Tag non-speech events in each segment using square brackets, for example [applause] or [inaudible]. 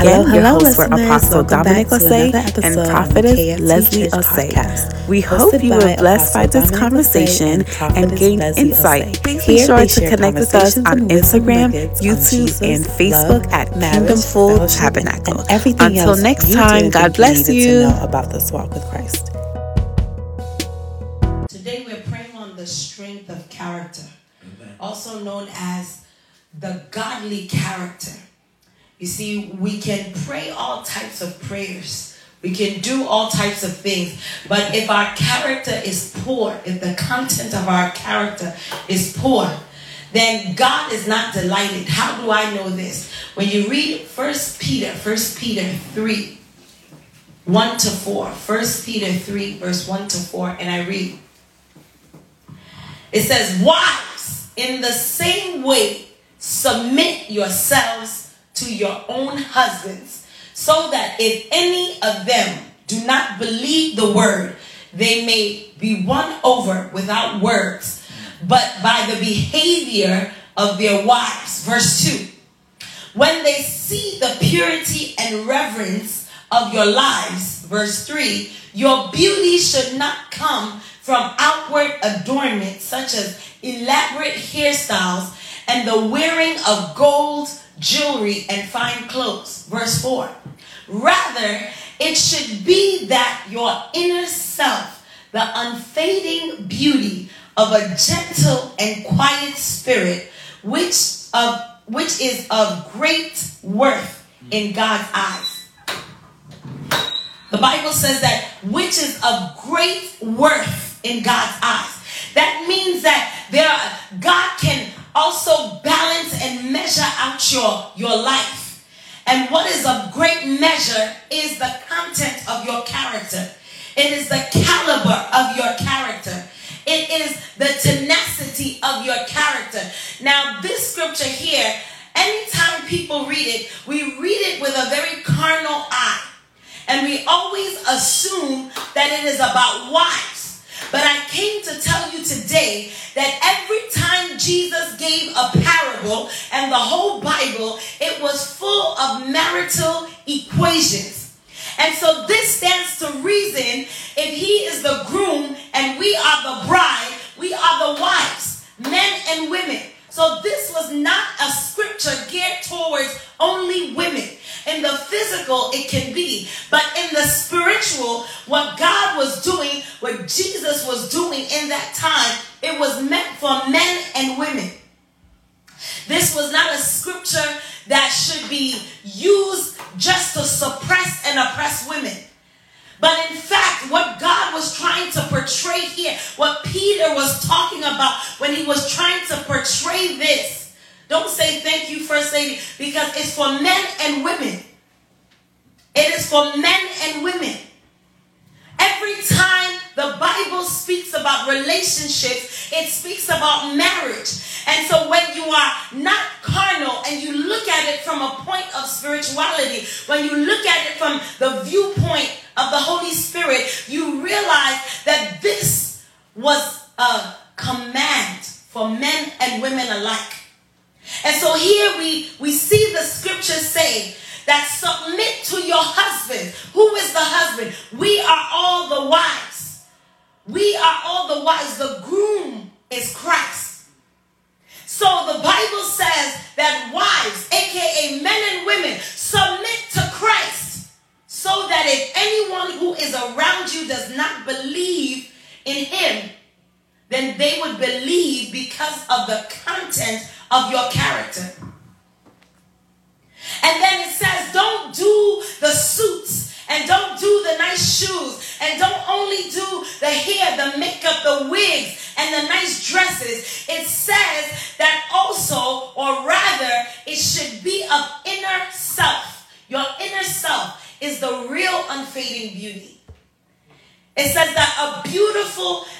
Again, hello, your hello, hosts were Apostle Dominic Osei and Prophetess Leslie Osei. We hope you were blessed by this conversation and gained insight. Please be sure to connect with us on Instagram, YouTube, and Facebook at Kingdom Full Tabernacle. Until next time, God bless you. About this walk with Christ. Today we're praying on the strength of character, also known as the godly character. You see, we can pray all types of prayers. We can do all types of things. But if our character is poor, if the content of our character is poor, then God is not delighted. How do I know this? When you read 1 Peter, 1 Peter 3, 1 to 4, 1 Peter 3, verse 1 to 4, and I read. It says, Wives, in the same way, submit yourselves to your own husbands, so that if any of them do not believe the word, they may be won over without words, but by the behavior of their wives. Verse 2 When they see the purity and reverence of your lives, verse 3 your beauty should not come from outward adornment such as elaborate hairstyles and the wearing of gold jewelry, and fine clothes. Verse 4. Rather, it should be that your inner self, the unfading beauty of a gentle and quiet spirit, which of which is of great worth in God's eyes. The Bible says that which is of great worth in God's eyes. That means that there are, God can also balance and measure out your, your life. And what is of great measure is the content of your character. It is the caliber of your character. It is the tenacity of your character. Now, this scripture here, anytime people read it, we read it with a very carnal eye. And we always assume that it is about wives. But I came to tell you today that every time Jesus gave a parable and the whole Bible, it was full of marital equations. And so this stands to reason if he is the groom and we are the bride, we are the wives, men and women. So this was not a scripture geared towards only women. In the physical, it can be. But in the spiritual, what God was doing, what Jesus was doing in that time, it was meant for men and women. This was not a scripture that should be used just to suppress and oppress women. But in fact, what God was trying to portray here, what Peter was talking about when he was trying to portray this, don't say thank you, First Lady, because it's for men and women. It is for men and women. Every time the Bible speaks about relationships, it speaks about marriage. And so when you are not carnal and you look at it from a point of spirituality, when you look at it from the viewpoint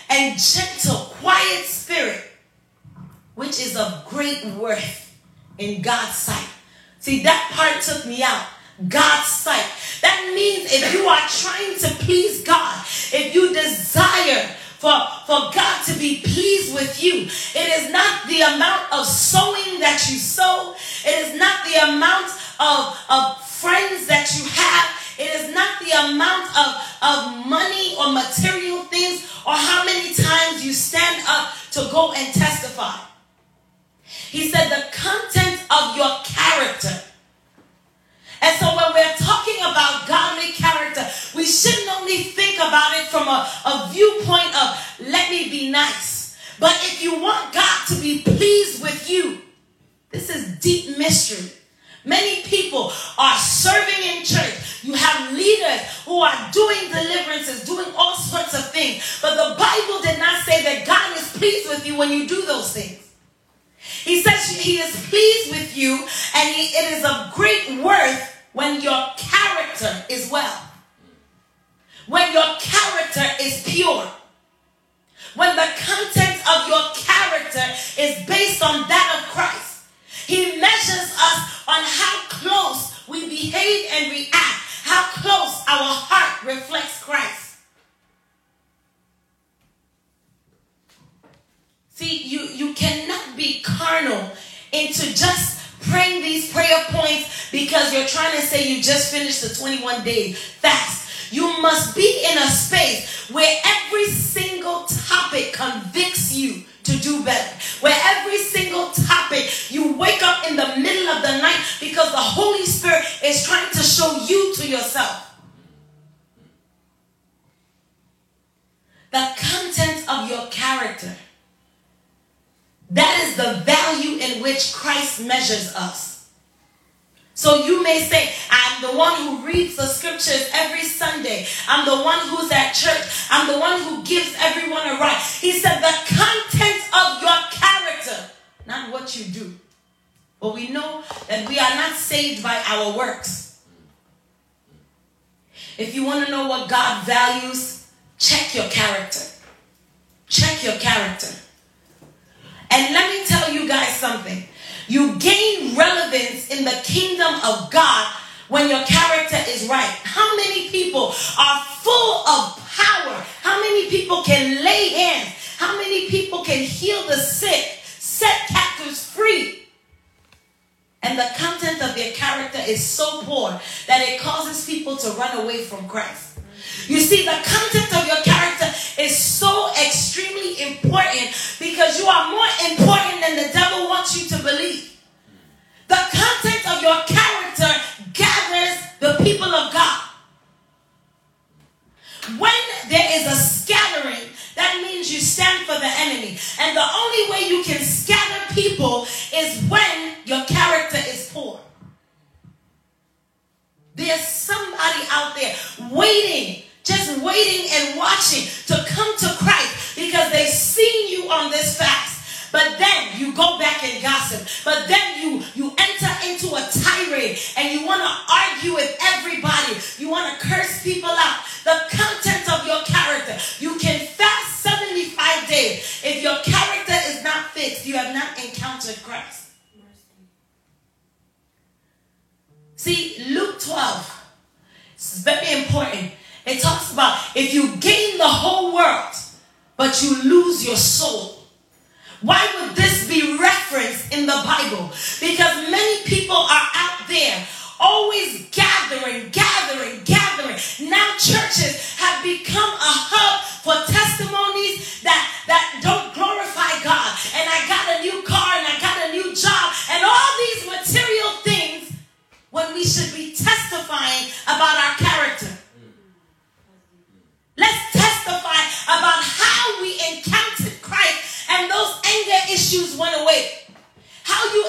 and gentle, quiet spirit which is of great worth in God's sight. See, that part took me out. God's sight. That means if you are trying to please God, if you desire for, for God to be pleased with you, it is not the amount of sowing that you sow, it is not the amount of, of friends that you have. It is not the amount of, of money or material things or how many times you stand up to go and testify. He said the content of your character. And so when we're talking about godly character, we shouldn't only think about it from a, a viewpoint of let me be nice. But if you want God to be pleased with you, this is deep mystery. Many people are serving in church. You have leaders who are doing deliverances, doing all sorts of things. But the Bible did not say that God is pleased with you when you do those things. He says he is pleased with you, and he, it is of great worth when your character is well. When your character is pure. When the content of your character is based on that of Christ. He measures us on how close we behave and react, how close our heart reflects Christ. See, you, you cannot be carnal into just praying these prayer points because you're trying to say you just finished the 21 day fast. You must be in a space where every single topic convicts you to do better. Where every single topic you wake up in the middle of the night because the Holy Spirit is trying to show you to yourself. The content of your character that is the value in which Christ measures us. So you may say, I'm the one who reads the scriptures every Sunday. I'm the one who's at church. I'm the one who gives everyone a ride. He said, the content of your character, not what you do. But we know that we are not saved by our works. If you want to know what God values, check your character. Check your character. And let me tell you guys something. You gain relevance in the kingdom of God when your character is right. How many people are full of power? How many people can lay hands? How many people can heal the sick, set captives free? And the content of their character is so poor that it causes people to run away from Christ. You see, the content of your character is so extremely important because you are more important than the devil wants you to believe. The content of your character gathers the people of God. When there is a scattering, that means you stand for the enemy. And the only way you can scatter people is when your character is poor. There's somebody out there waiting just waiting and watching to come to Christ go and gossip. But then you you enter into a tirade and you want to argue with everybody. You want to curse people out. The content of your character. You can fast 75 days. If your character is not fixed, you have not encountered Christ. See, Luke 12 it's very important. It talks about if you gain the whole world, but you lose your soul. Why would this be referenced in the Bible? Because many people are out there always gathering, gathering, gathering. Now churches have become a hub for testimonies that, that don't glorify God. And I got a new car and I got a new job and all these material things when we should be testifying about our character. Let's testify about how we encountered Christ and those anger issues went away. How you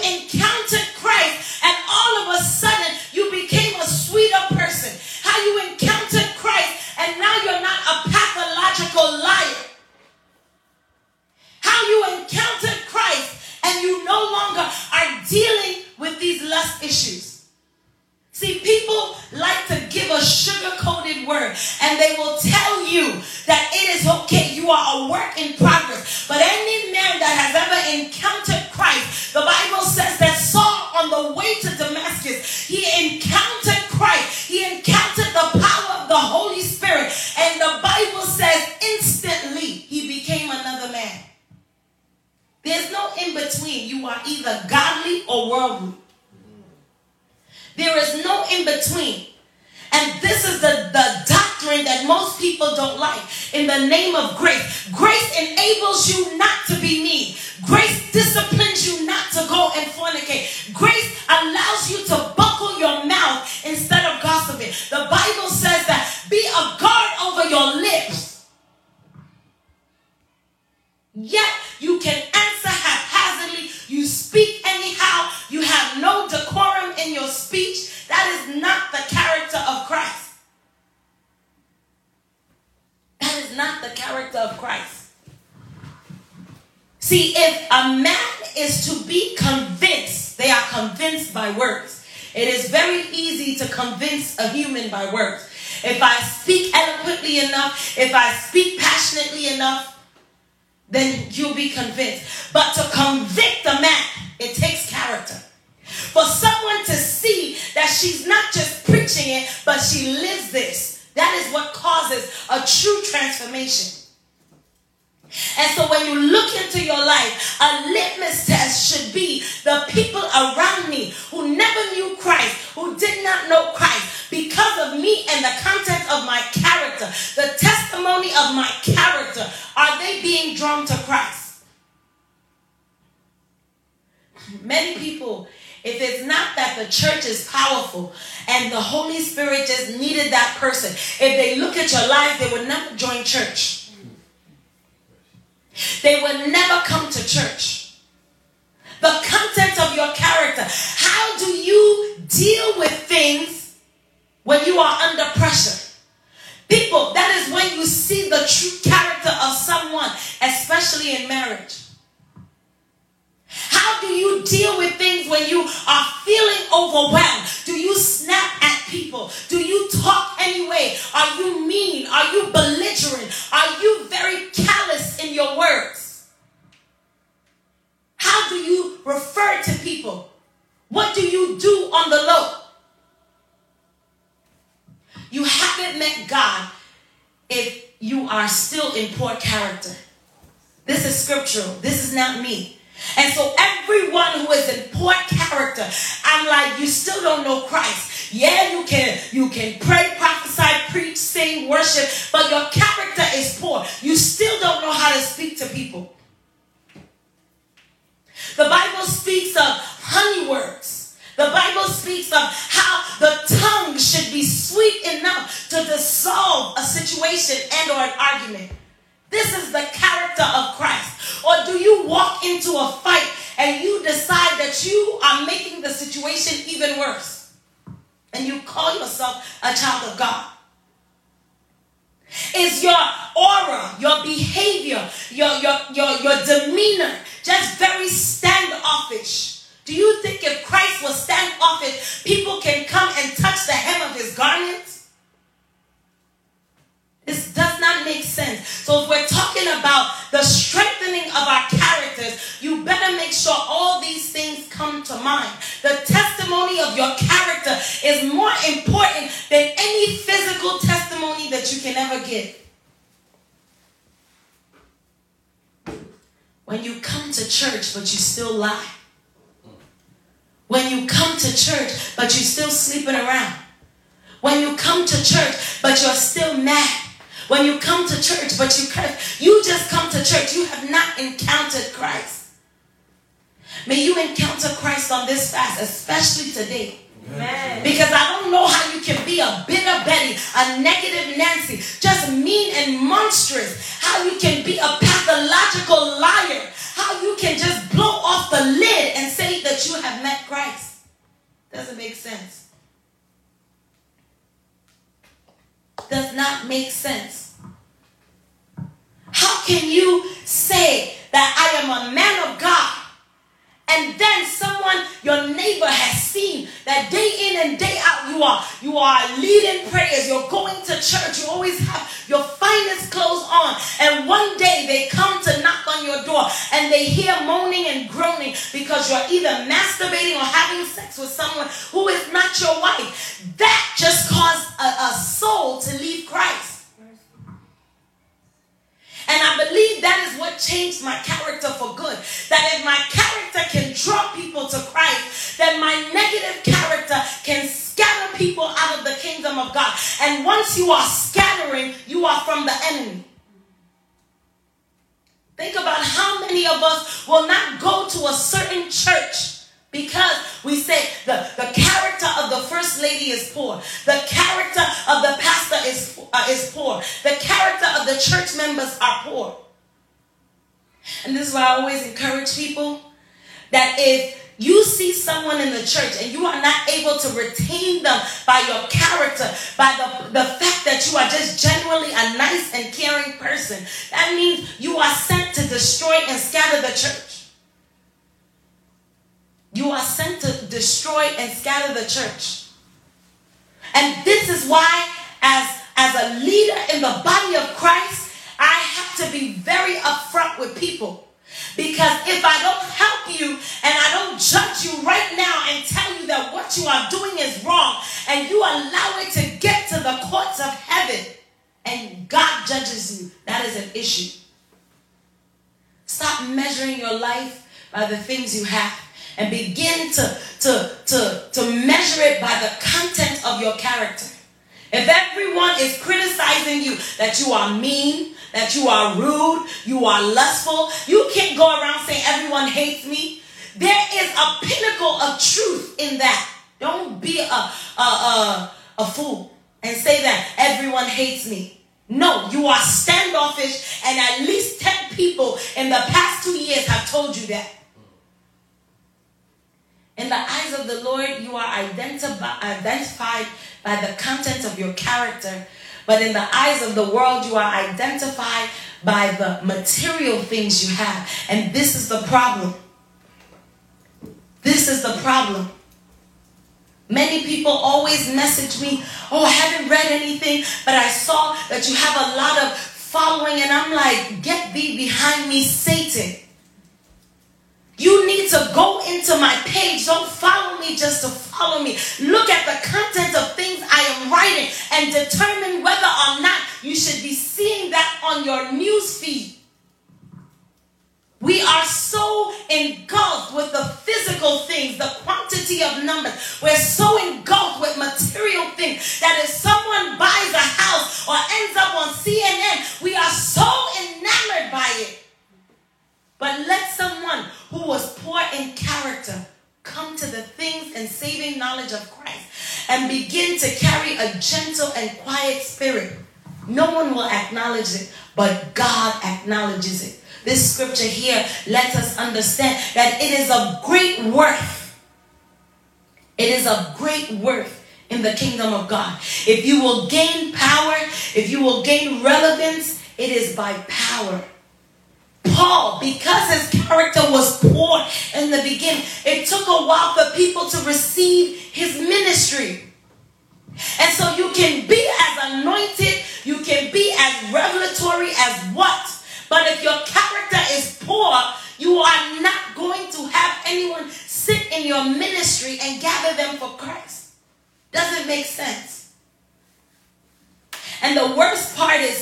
Yet you can answer haphazardly. You speak anyhow. You have no decorum in your speech. That is not the character of Christ. That is not the character of Christ. See, if a man is to be convinced, they are convinced by words. It is very easy to convince a human by words. If I speak eloquently enough, if I speak passionately enough, then you'll be convinced. But to convict a man, it takes character. For someone to see that she's not just preaching it, but she lives this, that is what causes a true transformation. And so when you look into your life, a litmus test should be the people around me who never knew Christ, who did not know Christ, because of me and the content of my character, the testimony of my character, are they being drawn to Christ? Many people, if it's not that the church is powerful and the Holy Spirit just needed that person, if they look at your life, they would never join church. They will never come to church. The content of your character. How do you deal with things when you are under pressure? People, that is when you see the true character of someone, especially in marriage. How do you deal with things when you are feeling overwhelmed? Do you snap at people? Do you talk anyway? Are you mean? Are you belligerent? Are you very callous in your words? How do you refer to people? What do you do on the low? You haven't met God if you are still in poor character. This is scriptural. This is not me. And so everyone who is in poor character, I'm like, you still don't know Christ. Yeah, you can you can pray, prophesy, preach, sing, worship, but your character is poor. You still don't know how to speak to people. The Bible speaks of honey words. The Bible speaks of how the tongue should be sweet enough to dissolve a situation and or an argument. This is the character of Christ. Or do you walk into a fight and you decide that you are making the situation even worse? And you call yourself a child of God. Is your aura, your behavior, your, your, your, your demeanor just very standoffish? Do you think if Christ was standoffish, people can come and touch the hem of his garment? This does not make sense. So if we're talking about the strengthening of our characters, you better make sure all these things come to mind. The testimony of your character is more important than any physical testimony that you can ever give. When you come to church, but you still lie. When you come to church, but you're still sleeping around. When you come to church, but you're still mad. When you come to church, but you you just come to church, you have not encountered Christ. May you encounter Christ on this fast, especially today. Amen. Because I don't know how you can be a bitter Betty, a negative Nancy, just mean and monstrous. How you can be a pathological liar. How you can just blow off the lid and say that you have met Christ. Doesn't make sense. Does not make sense. How can you say that I am a man of God? And then someone your neighbor has seen that day in and day out you are you are leading prayers you're going to church you always have your finest clothes on. And one day they come to knock on your door and they hear moaning and groaning because you're either masturbating or having sex with someone who is not your wife. That just caused a, a soul to leave Christ and I believe that is what changed my character for good. That if my character can draw people to Christ, then my negative character can scatter people out of the kingdom of God. And once you are scattering, you are from the enemy. Think about how many of us will not go to a certain church because we say the, the character of the first lady is poor. The character of the pastor is, uh, is poor. The character of the church members are poor. And this is why I always encourage people that if you see someone in the church and you are not able to retain them by your character, by the, the fact that you are just generally a nice and caring person, that means you are sent to destroy and scatter the church. You are sent to destroy and scatter the church. And this is why, as, as a leader in the body of Christ, I have to be very upfront with people. Because if I don't help you and I don't judge you right now and tell you that what you are doing is wrong, and you allow it to get to the courts of heaven, and God judges you, that is an issue. Stop measuring your life by the things you have and begin to, to, to, to measure it by the content of your character. If everyone is criticizing you that you are mean, that you are rude, you are lustful, you can't go around saying everyone hates me. There is a pinnacle of truth in that. Don't be a, a, a, a fool and say that everyone hates me. No, you are standoffish, and at least 10 people in the past two years have told you that. In the eyes of the Lord, you are identified by the content of your character. But in the eyes of the world, you are identified by the material things you have. And this is the problem. This is the problem. Many people always message me, Oh, I haven't read anything, but I saw that you have a lot of following. And I'm like, Get thee behind me, Satan. You need to go into my page. Don't follow me just to follow me. Look at the content of things I am writing and determine whether or not you should be seeing that on your news feed. We are so engulfed with the physical things, the quantity of numbers. We're so engulfed with material things that if someone buys a house or ends up on CNN, we are so enamored by it. But let someone who was poor in character come to the things and saving knowledge of Christ and begin to carry a gentle and quiet spirit. No one will acknowledge it, but God acknowledges it. This scripture here lets us understand that it is of great worth. It is of great worth in the kingdom of God. If you will gain power, if you will gain relevance, it is by power. Paul, because his character was poor in the beginning, it took a while for people to receive his ministry. And so you can be as anointed, you can be as revelatory as what. But if your character is poor, you are not going to have anyone sit in your ministry and gather them for Christ. Doesn't make sense. And the worst part is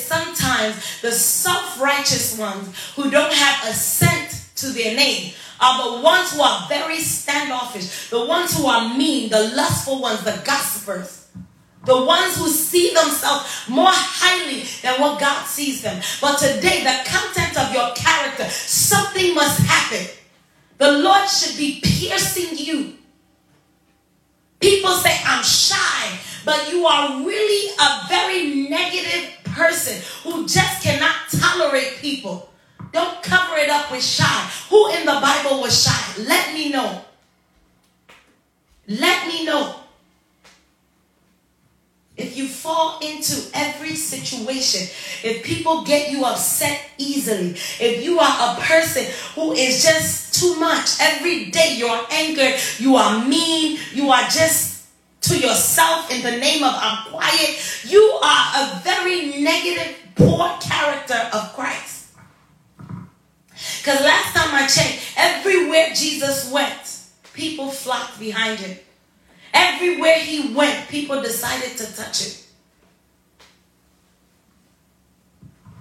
sometimes the self righteous ones who don't have a cent to their name are the ones who are very standoffish, the ones who are mean, the lustful ones, the gossipers. The ones who see themselves more highly than what God sees them. But today, the content of your character, something must happen. The Lord should be piercing you. People say, I'm shy but you are really a very negative person who just cannot tolerate people. Don't cover it up with shy. Who in the Bible was shy? Let me know. Let me know. If you fall into every situation, if people get you upset easily, if you are a person who is just too much, every day you're angry, you are mean, you are just to yourself in the name of I'm quiet, you are a very negative, poor character of Christ. Because last time I checked, everywhere Jesus went, people flocked behind him. Everywhere he went, people decided to touch him.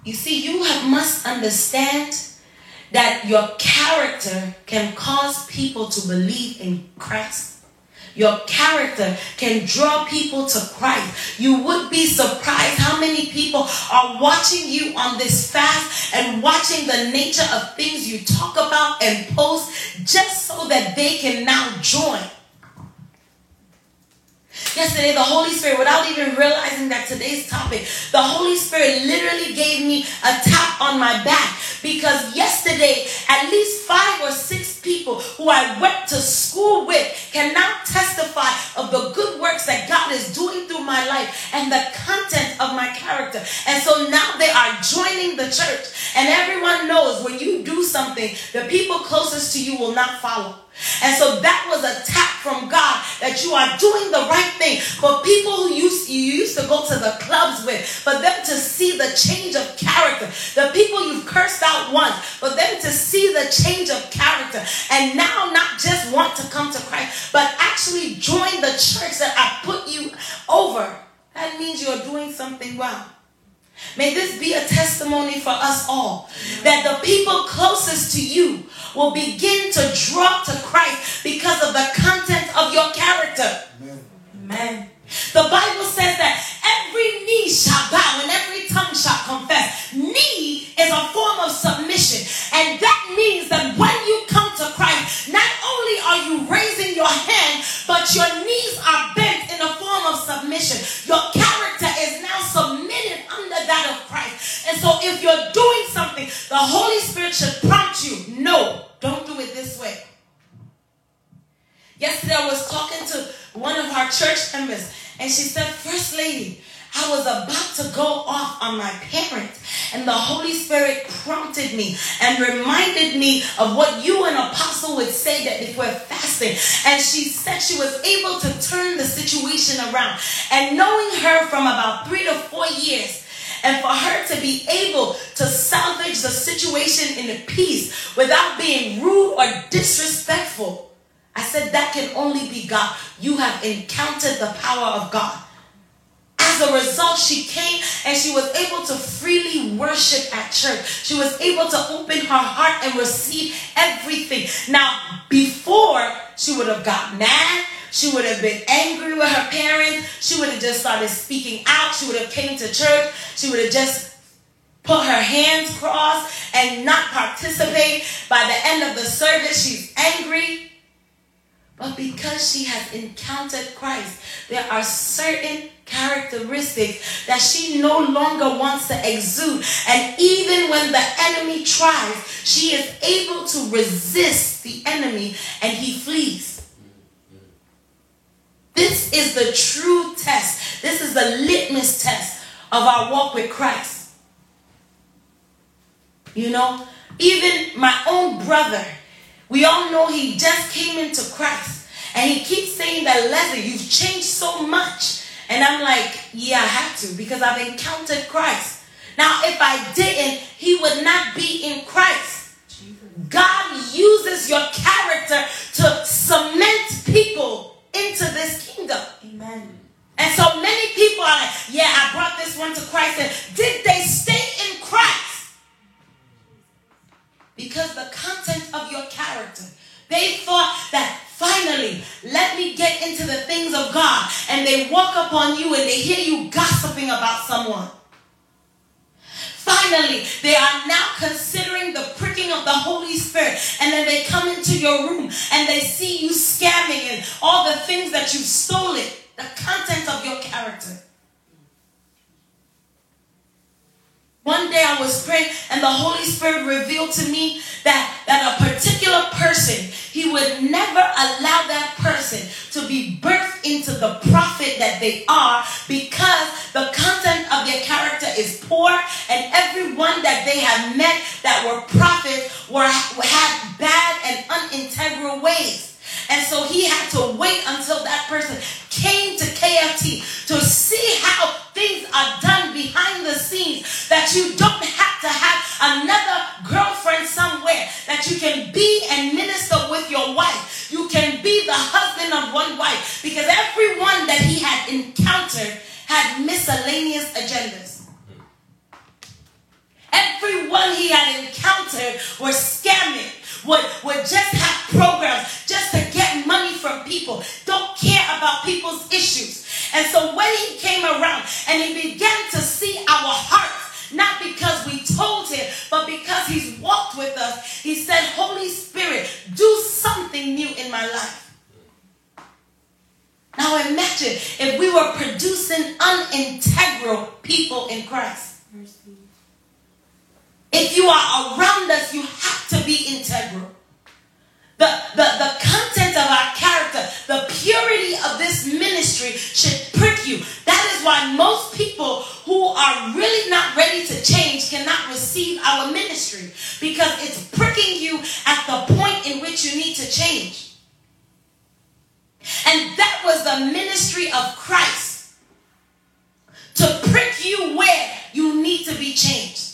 You see, you must understand that your character can cause people to believe in Christ. Your character can draw people to Christ. You would be surprised how many people are watching you on this fast and watching the nature of things you talk about and post just so that they can now join. Yesterday, the Holy Spirit, without even realizing that today's topic, the Holy Spirit literally gave me a tap on my back because yesterday, at least five or six people who I went to school with can now testify of the good works that God is doing through my life and the content of my character. And so now they are joining the church. And everyone knows when you do something, the people closest to you will not follow. And so that was a tap from God that you are doing the right thing. For people who used you used to go to the clubs with, for them to see the change of character. The people you've cursed out once, for them to see the change of character. And now not just want to come to Christ, but actually join the church that I put you over. That means you're doing something well. May this be a testimony for us all that the people closest to you will begin to draw to Christ because of the content of your character. Amen. Amen. The Bible says that every knee shall bow and every tongue shall confess. Knee is a form of submission, and that means that when you come to Christ, not only are you raising your hand, but your knees are bent in a form of submission. Your character is now submitted under that of Christ. And so if you're doing something, the Holy Spirit should prompt you. No, don't do it this way. Yesterday I was talking to one of our church members, and she said, First Lady, I was about to go off on my parents, and the Holy Spirit prompted me and reminded me of what you and Apostle would say that if we're fasting. And she said she was able to turn the situation around. And knowing her from about three to four years, and for her to be able to salvage the situation in peace without being rude or disrespectful. I said that can only be God. You have encountered the power of God. As a result, she came and she was able to freely worship at church. She was able to open her heart and receive everything. Now, before she would have got mad, she would have been angry with her parents. She would have just started speaking out. She would have came to church. She would have just put her hands crossed and not participate. By the end of the service, she's angry. But because she has encountered Christ, there are certain characteristics that she no longer wants to exude. And even when the enemy tries, she is able to resist the enemy and he flees. Is the true test. This is the litmus test of our walk with Christ. You know, even my own brother, we all know he just came into Christ. And he keeps saying that, Leslie, you've changed so much. And I'm like, yeah, I had to because I've encountered Christ. Now, if I didn't, he would not be in Christ. God uses your character to cement people into this kingdom. Amen. And so many people are like, yeah, I brought this one to Christ. And did they stay in Christ? Because the content of your character, they thought that finally, let me get into the things of God. And they walk upon you and they hear you gossiping about someone. Finally, they are now considering the pricking of the Holy Spirit. And then they come into your room and they see you scamming and all the things that you've stolen, the content of your character. One day I was praying and the Holy Spirit revealed to me that, that a particular person, he would never allow that person to be birthed into the prophet that they are because the content of their character is poor and everyone that they have met that were prophets were had bad and unintegral ways. And so he had to wait until that person came to KFT to see how things are done behind the scenes. That you don't have to have another girlfriend somewhere. That you can be and minister with your wife. You can be the husband of one wife. Because everyone that he had encountered had miscellaneous agendas. Everyone he had encountered were scamming, would, would just have programs just to get money from people, don't care about people's issues. And so when he came around and he began to see our hearts, not because we told him, but because he's walked with us, he said, Holy Spirit, do something new in my life. Now imagine if we were producing unintegral people in Christ. If you are around us, you have to be integral. The, the, the content of our character, the purity of this ministry should prick you. That is why most people who are really not ready to change cannot receive our ministry because it's pricking you at the point in which you need to change. And that was the ministry of Christ to prick you where you need to be changed.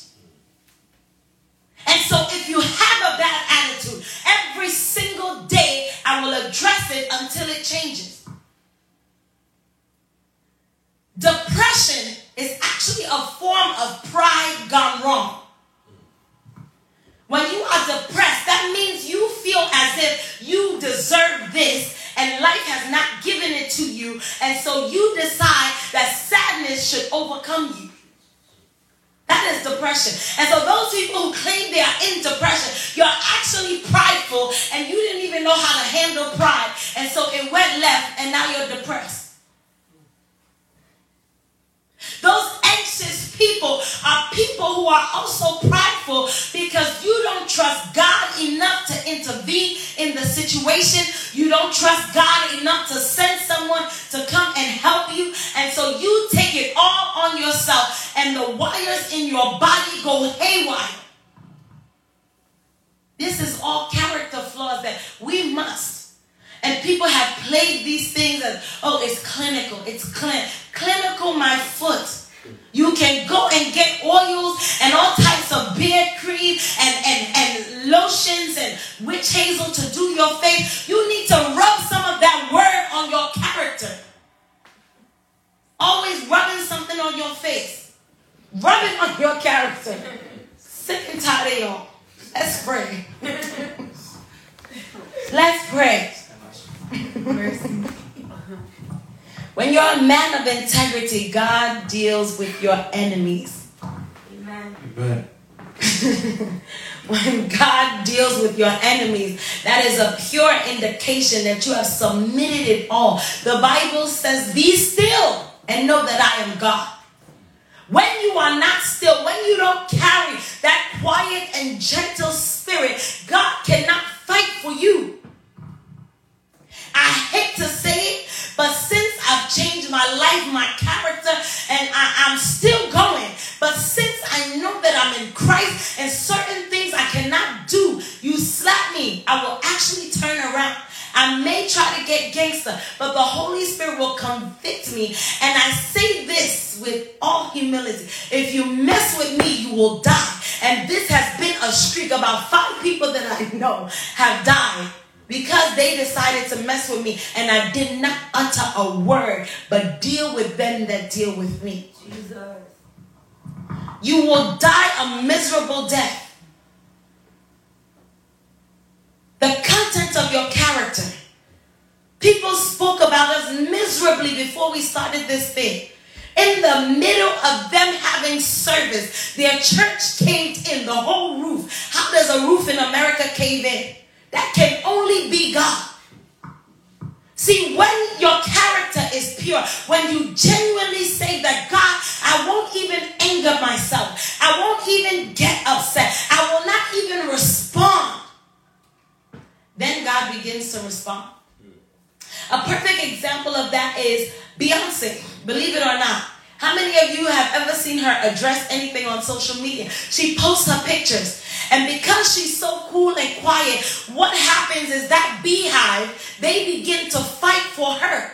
And so if you have a bad attitude, every single day I will address it until it changes. Depression is actually a form of pride gone wrong. When you are depressed, that means you feel as if you deserve this and life has not given it to you. And so you decide that sadness should overcome you. That is depression. And so those people who claim they are in depression, you're actually prideful and you didn't even know how to handle pride. And so it went left and now you're depressed. Those anxious people are people who are also prideful because you don't trust God enough to intervene in the situation. You don't trust God enough to send someone to come and help you. And so you take it all on yourself, and the wires in your body go haywire. This is all character flaws that we must and people have played these things as, oh, it's clinical, it's clin- clinical, my foot. You can go and get oils and all types of beard cream and, and, and lotions and witch hazel to do your face. You need to rub some of that word on your character. Always rubbing something on your face. Rubbing on your character. Sick and tired of y'all. Let's pray. [laughs] Let's pray. When you're a man of integrity, God deals with your enemies. Amen. Amen. [laughs] when God deals with your enemies, that is a pure indication that you have submitted it all. The Bible says, Be still and know that I am God. When you are not still, when you don't carry that quiet and gentle spirit, God cannot fight for you. I hate to say it, but since I've changed my life, my character, and I, am still going, but since I know that I'm in Christ and certain things I cannot do, you slap me, I will actually turn around. I may try to get gangster, but the Holy Spirit will convict me. And I say this with all humility. If you mess with me, you will die. And this has been a streak. About five people that I know have died because they decided to mess with me and I did not utter a word, but deal with them that deal with me. Jesus. You will die a miserable death. The content of your character. People spoke about us miserably before we started this thing. In the middle of them having service, their church caved in, the whole roof. How does a roof in America cave in? That can only be God. See, when your character is pure, when you genuinely say that, God, I won't even anger myself, I won't even get upset, I will not even respond, then God begins to respond. A perfect example of that is Beyonce, believe it or not. How many of you have ever seen her address anything on social media? She posts her pictures. And because she's so cool and quiet, what happens is that BeyHive, they begin to fight for her.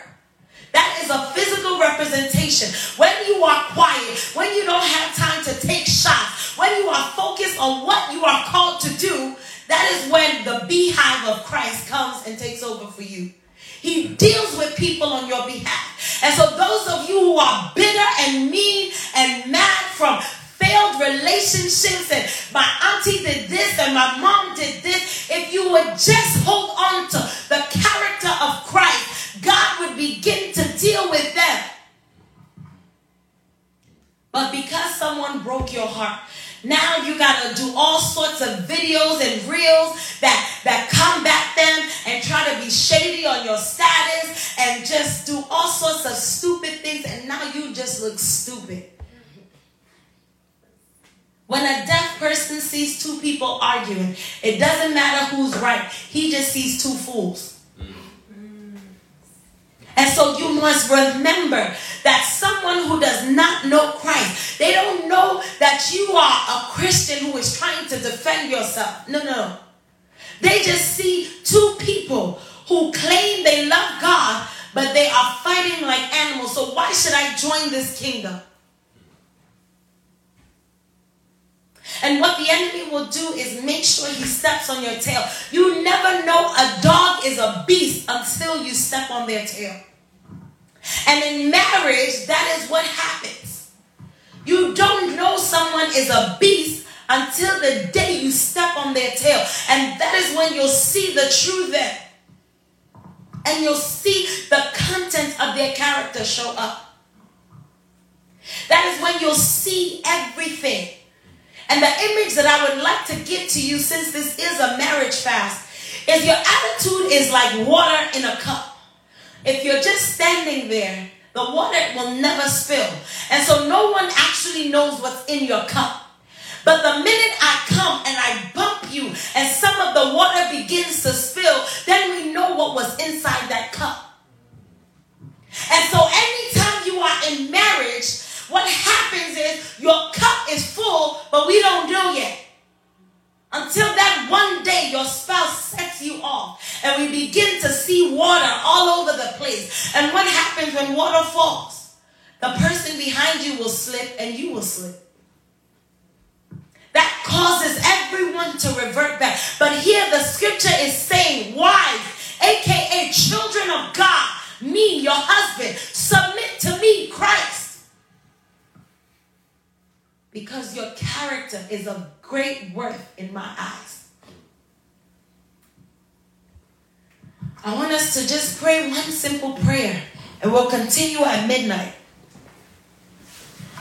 That is a physical representation. When you are quiet, when you don't have time to take shots, when you are focused on what you are called to do, that is when the beehive of Christ comes and takes over for you. He deals with people on your behalf. And so, those of you who are bitter and mean and mad from failed relationships and my auntie did this and my mom did this, if you would just hold on to the character of Christ, God would begin to deal with them. But because someone broke your heart, now you gotta do all sorts of videos and reels that When a deaf person sees two people arguing, it doesn't matter who's right. He just sees two fools. Mm. And so you must remember that someone who does not know Christ, they don't know that you are a Christian who is trying to defend yourself. No, no. They just see two people who claim they love God, but they are fighting like animals. So why should I join this kingdom? And what the enemy will do is make sure he steps on your tail. You never know a dog is a beast until you step on their tail. And in marriage, that is what happens. You don't know someone is a beast until the day you step on their tail. And that is when you'll see the true them. And you'll see the content of their character show up. That is when you'll see everything. And the image that I would like to give to you, since this is a marriage fast, is your attitude is like water in a cup. If you're just standing there, the water will never spill. And so no one actually knows what's in your cup. But the minute I come and I bump you and some of the water begins to spill, then we know what was inside that cup. And so anytime you are in marriage, what happens is your cup is full, but we don't know yet. Until that one day your spouse sets you off and we begin to see water all over the place. And what happens when water falls? The person behind you will slip and you will slip. That causes everyone to revert back. But here the scripture is saying, wives, aka children of God, me, your husband, submit to me, Christ. Because your character is of great worth in my eyes. I want us to just pray one simple prayer and we'll continue at midnight.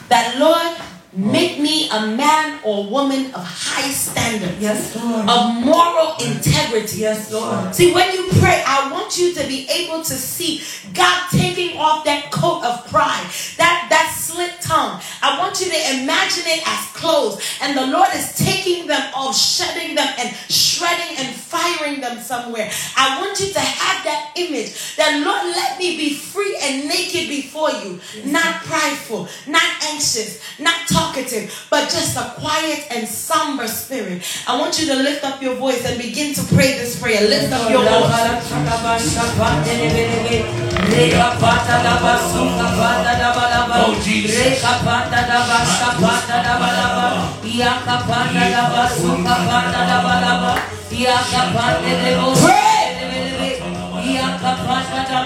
That Lord, Make me a man or woman of high standard. Yes, Lord. Of moral integrity. Yes, Lord. See, when you pray, I want you to be able to see God taking off that coat of pride, that, that slit tongue. I want you to imagine it as clothes. And the Lord is taking them off, shedding them, and shredding and firing them somewhere. I want you to have that image that, Lord, let me be free and naked before you. Yes. Not prideful, not anxious, not talkative, but just a quiet and somber spirit. I want you to lift up your voice and begin to pray this prayer. Lift up your voice. Oh, Pray! Kapanda da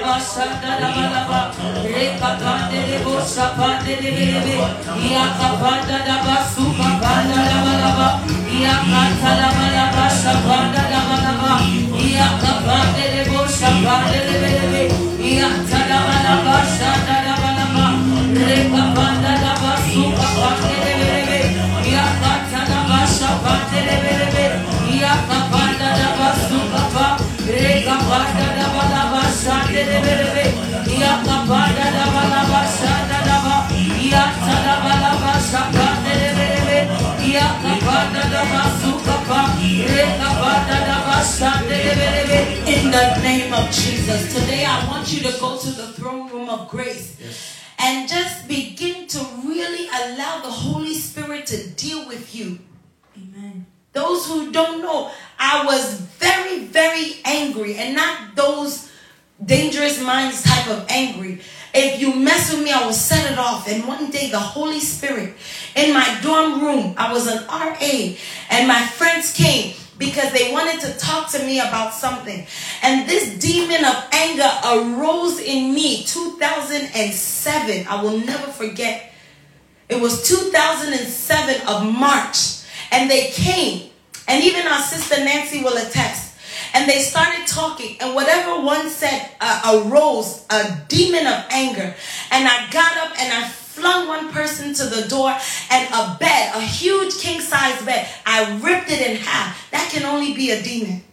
basanda da balaba re kapande de bosa pande de bebe ya kapanda da basu kapanda da balaba ya kanta da balaba da balaba ya kapande de bosa pande de bebe ya tada balaba sanda da balaba re kapanda da de bebe da basa pande de bebe ya kapanda da basu kapanda da balaba shande de berebe ya kapada da bala bashanda da ba ya tada bala bashakande de berebe ya kapada da basuka pa re da bashande de berebe in the name of Jesus today I want you to go to the throne room of grace yes. And just begin to really allow the Holy Spirit to deal with you amen those who don't know, I was very, very angry, and not those dangerous minds type of angry. If you mess with me, I will set it off. And one day, the Holy Spirit in my dorm room, I was an RA, and my friends came because they wanted to talk to me about something. And this demon of anger arose in me 2007. I will never forget. It was 2007 of March. And they came. And even our sister Nancy will attest and they started talking and whatever one said uh, arose a demon of anger and i got up and i flung one person to the door, and a bed, a huge king size bed, I ripped it in half. That can only be a demon.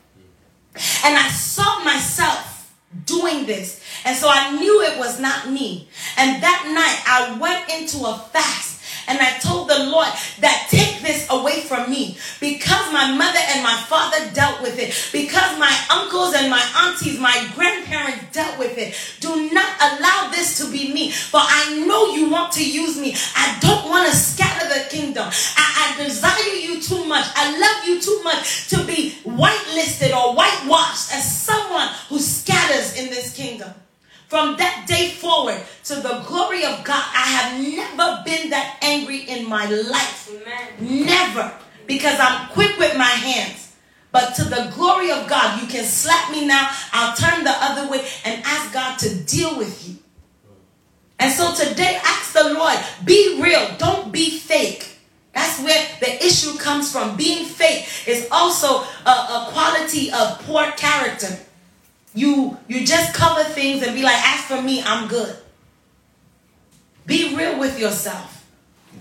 And I saw myself doing this. And so I knew it was not me. And that night I went into a fast and I told the Lord that take this away from me because my mother and my father dealt with it, because my uncles and my aunties, my grandparents dealt with it. Do not allow this to be me, for I know you want to use me. I don't want to scatter the kingdom. I, I desire you too much. I love you too much to be whitelisted or whitewashed as someone who scatters in this kingdom. From that day forward, to the glory of God, I have never been that angry in my life. Amen. Never. Because I'm quick with my hands. But to the glory of God, you can slap me now. I'll turn the other way and ask God to deal with you. And so today, ask the Lord, be real. Don't be fake. That's where the issue comes from. Being fake is also a, a quality of poor character. You you just cover things and be like, as for me, I'm good. Be real with yourself.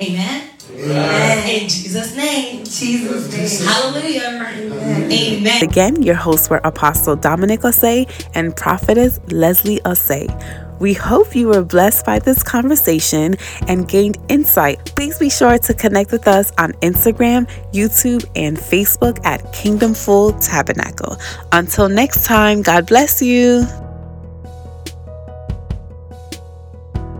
Amen. Amen. In Jesus' name. Jesus' name. Hallelujah. Amen. Amen. Again, your hosts were Apostle Dominic Osei and Prophetess Leslie Osei. We hope you were blessed by this conversation and gained insight. Please be sure to connect with us on Instagram, YouTube, and Facebook at Kingdom Full Tabernacle. Until next time, God bless you.